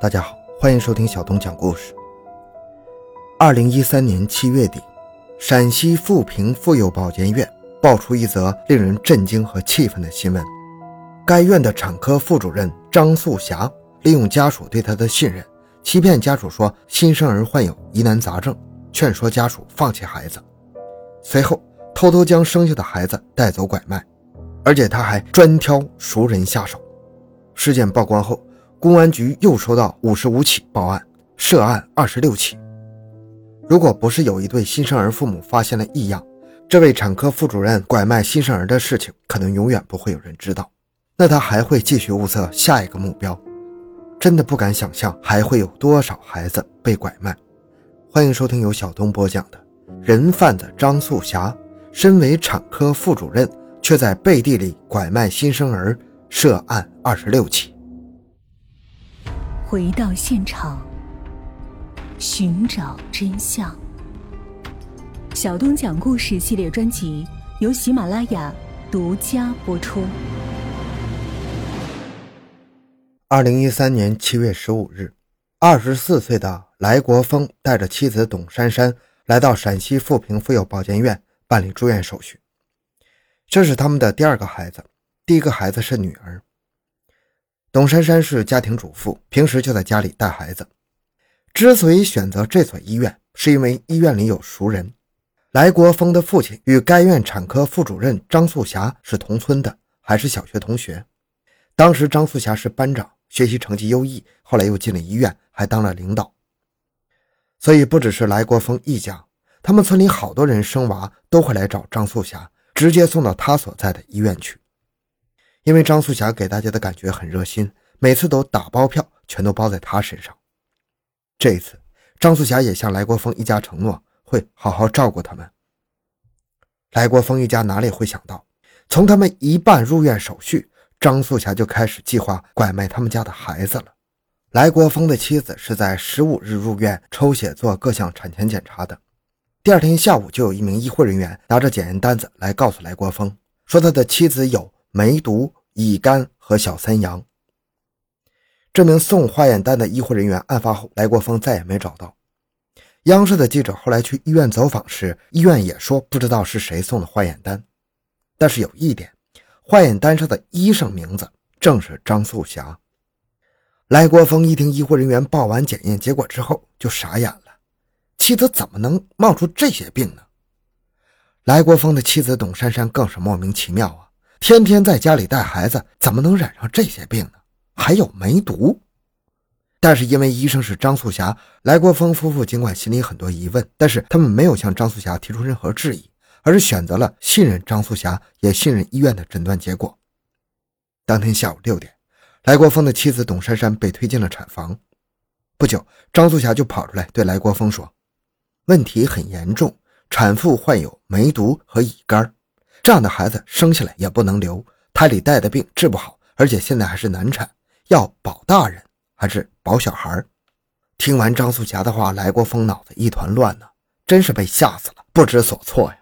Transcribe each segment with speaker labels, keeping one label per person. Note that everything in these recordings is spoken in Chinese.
Speaker 1: 大家好，欢迎收听小东讲故事。二零一三年七月底，陕西富平妇幼保健院爆出一则令人震惊和气愤的新闻：该院的产科副主任张素霞利用家属对她的信任，欺骗家属说新生儿患有疑难杂症，劝说家属放弃孩子，随后偷偷将生下的孩子带走拐卖，而且他还专挑熟人下手。事件曝光后。公安局又收到五十五起报案，涉案二十六起。如果不是有一对新生儿父母发现了异样，这位产科副主任拐卖新生儿的事情可能永远不会有人知道。那他还会继续物色下一个目标。真的不敢想象还会有多少孩子被拐卖。欢迎收听由小东播讲的《人贩子张素霞》，身为产科副主任，却在背地里拐卖新生儿，涉案二十六起。
Speaker 2: 回到现场，寻找真相。小东讲故事系列专辑由喜马拉雅独家播出。
Speaker 1: 二零一三年七月十五日，二十四岁的来国峰带着妻子董珊珊来到陕西富平妇幼保健院办理住院手续。这是他们的第二个孩子，第一个孩子是女儿。董珊珊是家庭主妇，平时就在家里带孩子。之所以选择这所医院，是因为医院里有熟人。来国峰的父亲与该院产科副主任张素霞是同村的，还是小学同学。当时张素霞是班长，学习成绩优异，后来又进了医院，还当了领导。所以不只是来国峰一家，他们村里好多人生娃都会来找张素霞，直接送到他所在的医院去。因为张素霞给大家的感觉很热心，每次都打包票，全都包在她身上。这一次，张素霞也向来国峰一家承诺会好好照顾他们。来国峰一家哪里会想到，从他们一办入院手续，张素霞就开始计划拐卖他们家的孩子了。来国峰的妻子是在十五日入院抽血做各项产前检查的，第二天下午就有一名医护人员拿着检验单子来告诉来国峰，说他的妻子有。梅毒、乙肝和小三阳。这名送化验单的医护人员案发后，来国峰再也没找到。央视的记者后来去医院走访时，医院也说不知道是谁送的化验单。但是有一点，化验单上的医生名字正是张素霞。来国峰一听医护人员报完检验结果之后，就傻眼了：妻子怎么能冒出这些病呢？来国峰的妻子董珊珊更是莫名其妙啊。天天在家里带孩子，怎么能染上这些病呢？还有梅毒。但是因为医生是张素霞，来国峰夫妇尽管心里很多疑问，但是他们没有向张素霞提出任何质疑，而是选择了信任张素霞，也信任医院的诊断结果。当天下午六点，来国峰的妻子董珊珊被推进了产房。不久，张素霞就跑出来对来国峰说：“问题很严重，产妇患有梅毒和乙肝。”这样的孩子生下来也不能留，胎里带的病治不好，而且现在还是难产，要保大人还是保小孩？听完张素霞的话，来国峰脑子一团乱呢，真是被吓死了，不知所措呀。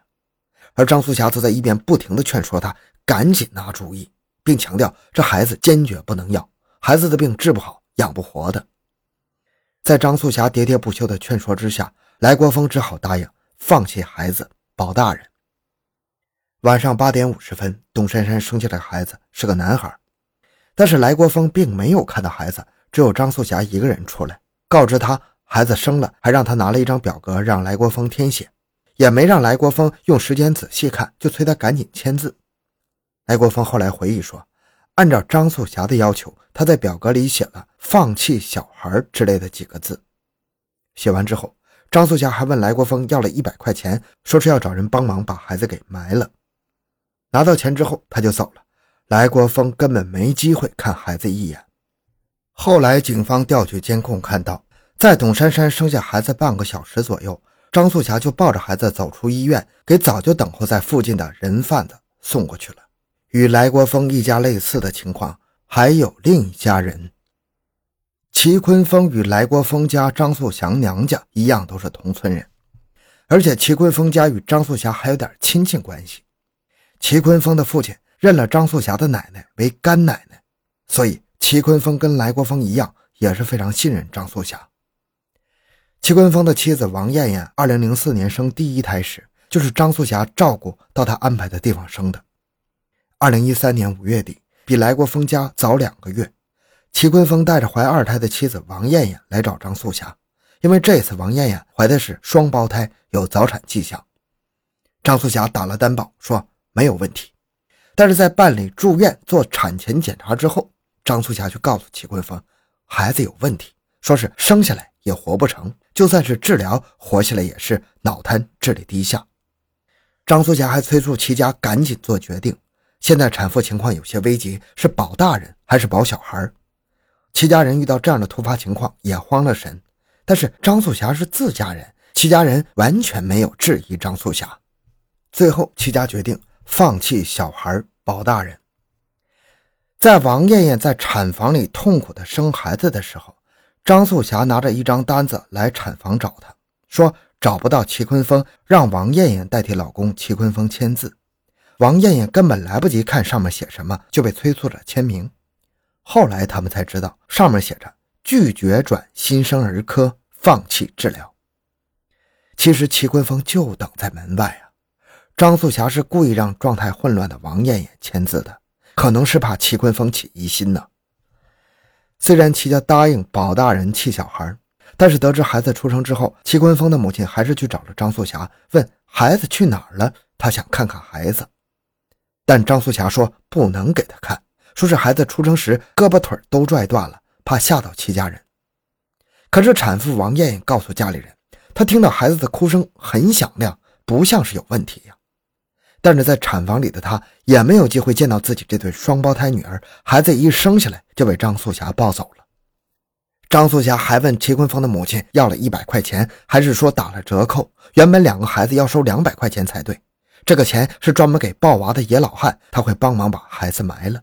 Speaker 1: 而张素霞则在一边不停地劝说他赶紧拿主意，并强调这孩子坚决不能要，孩子的病治不好，养不活的。在张素霞喋喋不休的劝说之下，来国峰只好答应放弃孩子，保大人。晚上八点五十分，董珊珊生下的孩子是个男孩，但是来国峰并没有看到孩子，只有张素霞一个人出来告知他孩子生了，还让他拿了一张表格让来国峰填写，也没让来国峰用时间仔细看，就催他赶紧签字。来国峰后来回忆说，按照张素霞的要求，他在表格里写了“放弃小孩”之类的几个字。写完之后，张素霞还问来国峰要了一百块钱，说是要找人帮忙把孩子给埋了。拿到钱之后，他就走了。来国峰根本没机会看孩子一眼。后来，警方调取监控，看到在董珊珊生下孩子半个小时左右，张素霞就抱着孩子走出医院，给早就等候在附近的人贩子送过去了。与来国峰一家类似的情况，还有另一家人。齐坤峰与来国峰家张素祥娘家一样，都是同村人，而且齐坤峰家与张素霞还有点亲戚关系。齐坤峰的父亲认了张素霞的奶奶为干奶奶，所以齐坤峰跟来国峰一样，也是非常信任张素霞。齐坤峰的妻子王艳艳，二零零四年生第一胎时，就是张素霞照顾到他安排的地方生的。二零一三年五月底，比来国峰家早两个月，齐坤峰带着怀二胎的妻子王艳艳来找张素霞，因为这次王艳艳怀的是双胞胎，有早产迹象。张素霞打了担保，说没有问题。但是在办理住院做产前检查之后，张素霞却告诉齐坤峰，孩子有问题，说是生下来也活不成。就算是治疗活下来，也是脑瘫、智力低下。张素霞还催促齐家赶紧做决定。现在产妇情况有些危急，是保大人还是保小孩？齐家人遇到这样的突发情况也慌了神。但是张素霞是自家人，齐家人完全没有质疑张素霞。最后，齐家决定放弃小孩保大人。在王艳艳在产房里痛苦的生孩子的时候。张素霞拿着一张单子来产房找她，说找不到齐坤峰，让王艳艳代替老公齐坤峰签字。王艳艳根本来不及看上面写什么，就被催促着签名。后来他们才知道，上面写着拒绝转新生儿科，放弃治疗。其实齐坤峰就等在门外啊！张素霞是故意让状态混乱的王艳艳签字的，可能是怕齐坤峰起疑心呢。虽然齐家答应保大人弃小孩，但是得知孩子出生之后，齐坤峰的母亲还是去找了张素霞，问孩子去哪儿了。他想看看孩子，但张素霞说不能给他看，说是孩子出生时胳膊腿都拽断了，怕吓到齐家人。可是产妇王艳艳告诉家里人，她听到孩子的哭声很响亮，不像是有问题呀。但是在产房里的他也没有机会见到自己这对双胞胎女儿，孩子一生下来就被张素霞抱走了。张素霞还问齐坤峰的母亲要了一百块钱，还是说打了折扣？原本两个孩子要收两百块钱才对，这个钱是专门给抱娃的野老汉，他会帮忙把孩子埋了。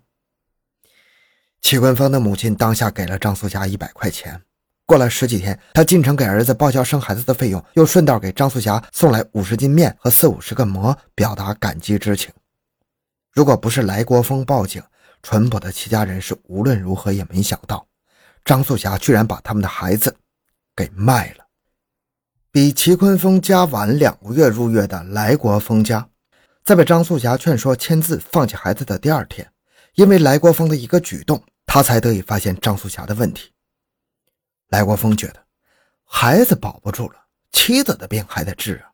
Speaker 1: 齐坤峰的母亲当下给了张素霞一百块钱。过了十几天，他进城给儿子报销生孩子的费用，又顺道给张素霞送来五十斤面和四五十个馍，表达感激之情。如果不是来国峰报警，淳朴的齐家人是无论如何也没想到，张素霞居然把他们的孩子给卖了。比齐坤峰家晚两个月入院的来国峰家，在被张素霞劝说签字放弃孩子的第二天，因为来国峰的一个举动，他才得以发现张素霞的问题。来国峰觉得孩子保不住了，妻子的病还得治啊，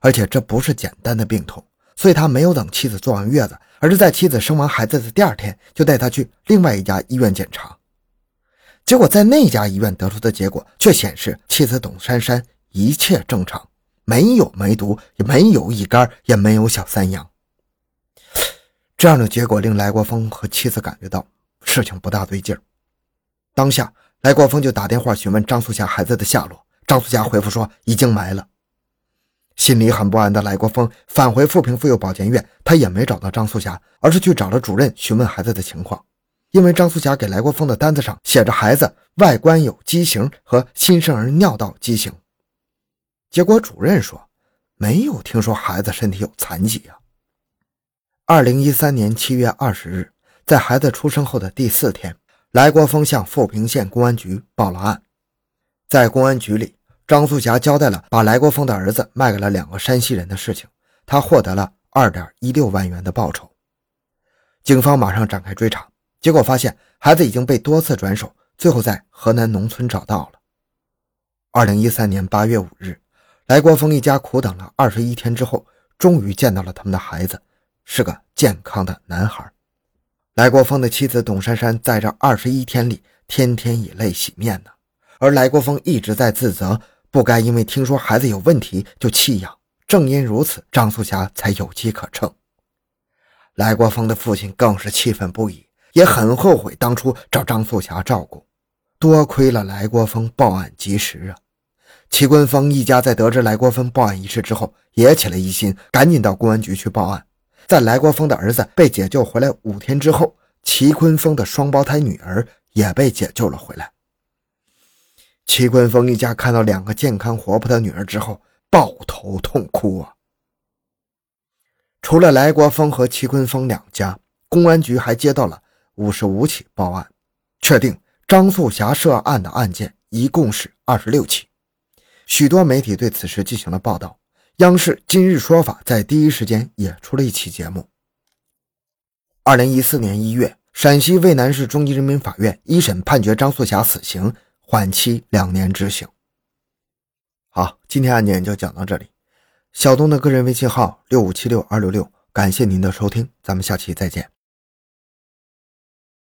Speaker 1: 而且这不是简单的病痛，所以他没有等妻子坐完月子，而是在妻子生完孩子的第二天就带她去另外一家医院检查。结果在那家医院得出的结果却显示妻子董珊珊一切正常，没有梅毒，也没有乙肝，也没有小三阳。这样的结果令来国峰和妻子感觉到事情不大对劲儿，当下。来国峰就打电话询问张素霞孩子的下落，张素霞回复说已经埋了。心里很不安的来国峰返回富平妇幼保健院，他也没找到张素霞，而是去找了主任询问孩子的情况。因为张素霞给来国峰的单子上写着孩子外观有畸形和新生儿尿道畸形，结果主任说没有听说孩子身体有残疾啊。二零一三年七月二十日，在孩子出生后的第四天。来国峰向富平县公安局报了案，在公安局里，张素霞交代了把来国峰的儿子卖给了两个山西人的事情，他获得了二点一六万元的报酬。警方马上展开追查，结果发现孩子已经被多次转手，最后在河南农村找到了。二零一三年八月五日，来国峰一家苦等了二十一天之后，终于见到了他们的孩子，是个健康的男孩。来国峰的妻子董珊珊在这二十一天里，天天以泪洗面呢。而来国峰一直在自责，不该因为听说孩子有问题就弃养。正因如此，张素霞才有机可乘。来国峰的父亲更是气愤不已，也很后悔当初找张素霞照顾。多亏了来国峰报案及时啊！齐坤峰一家在得知来国峰报案一事之后，也起了疑心，赶紧到公安局去报案。在来国峰的儿子被解救回来五天之后，齐坤峰的双胞胎女儿也被解救了回来。齐坤峰一家看到两个健康活泼的女儿之后，抱头痛哭啊！除了来国峰和齐坤峰两家，公安局还接到了五十五起报案，确定张素霞涉案的案件一共是二十六起，许多媒体对此事进行了报道。央视《今日说法》在第一时间也出了一期节目。二零一四年一月，陕西渭南市中级人民法院一审判决张素霞死刑，缓期两年执行。好，今天案件就讲到这里。小东的个人微信号六五七六二六六，感谢您的收听，咱们下期再见。